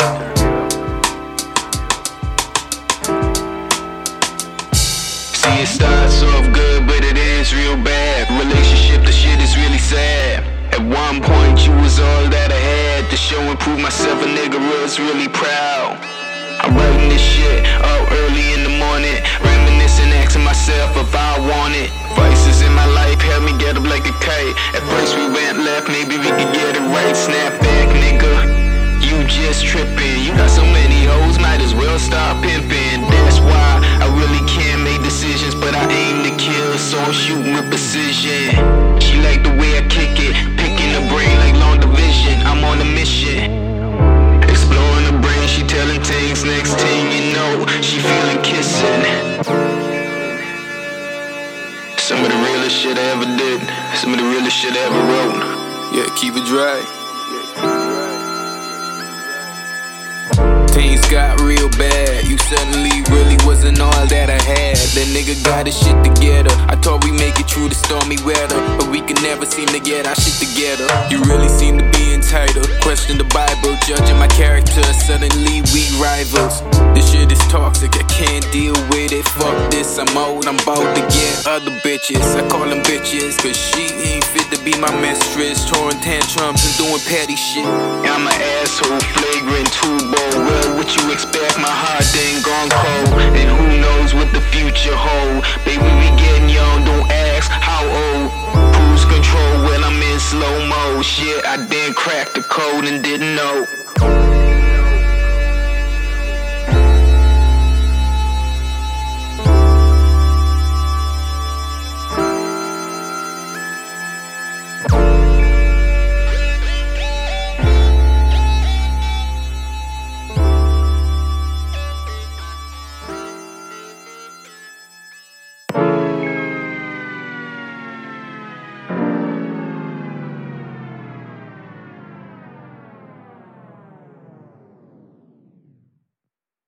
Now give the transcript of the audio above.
up. See, it starts off good, but it ends real bad. Relationship, the shit is really sad. At one point, you was all that I had. To show and prove myself, a nigga was really proud. I'm writing this shit all early in the morning. Reminiscing, asking myself if I want it. Vices in my life help me get up like a kite. At first, we went left, maybe tripping. You got so many hoes, might as well start pimping. That's why I really can't make decisions, but I aim to kill, so I'm shooting with precision. She like the way I kick it, picking the brain like long division. I'm on a mission. Exploring the brain, she telling things. Next thing you know, she feeling kissing. Some of the realest shit I ever did. Some of the realest shit I ever wrote. Yeah, keep it dry. Things got real bad. You suddenly really wasn't all that I had. That nigga got his shit together. I thought we make it through the stormy weather, but we could never seem to get our shit together. You really seem to be entitled. Question the Bible, judging my character. Suddenly we rivals. This shit is toxic. I can't deal with it. Fuck this. I'm old. I'm about to get other bitches. I call them bitches, cause she ain't fit to be my mistress. Throwing tantrums and doing petty shit. I'm an asshole, flagrant two-ball. Well, what you expect? My heart ain't gone cold. And who knows what the future hold? Baby, we getting young, don't ask how old. Cruise control when I'm in slow mo. Shit, I didn't crack the code and didn't know.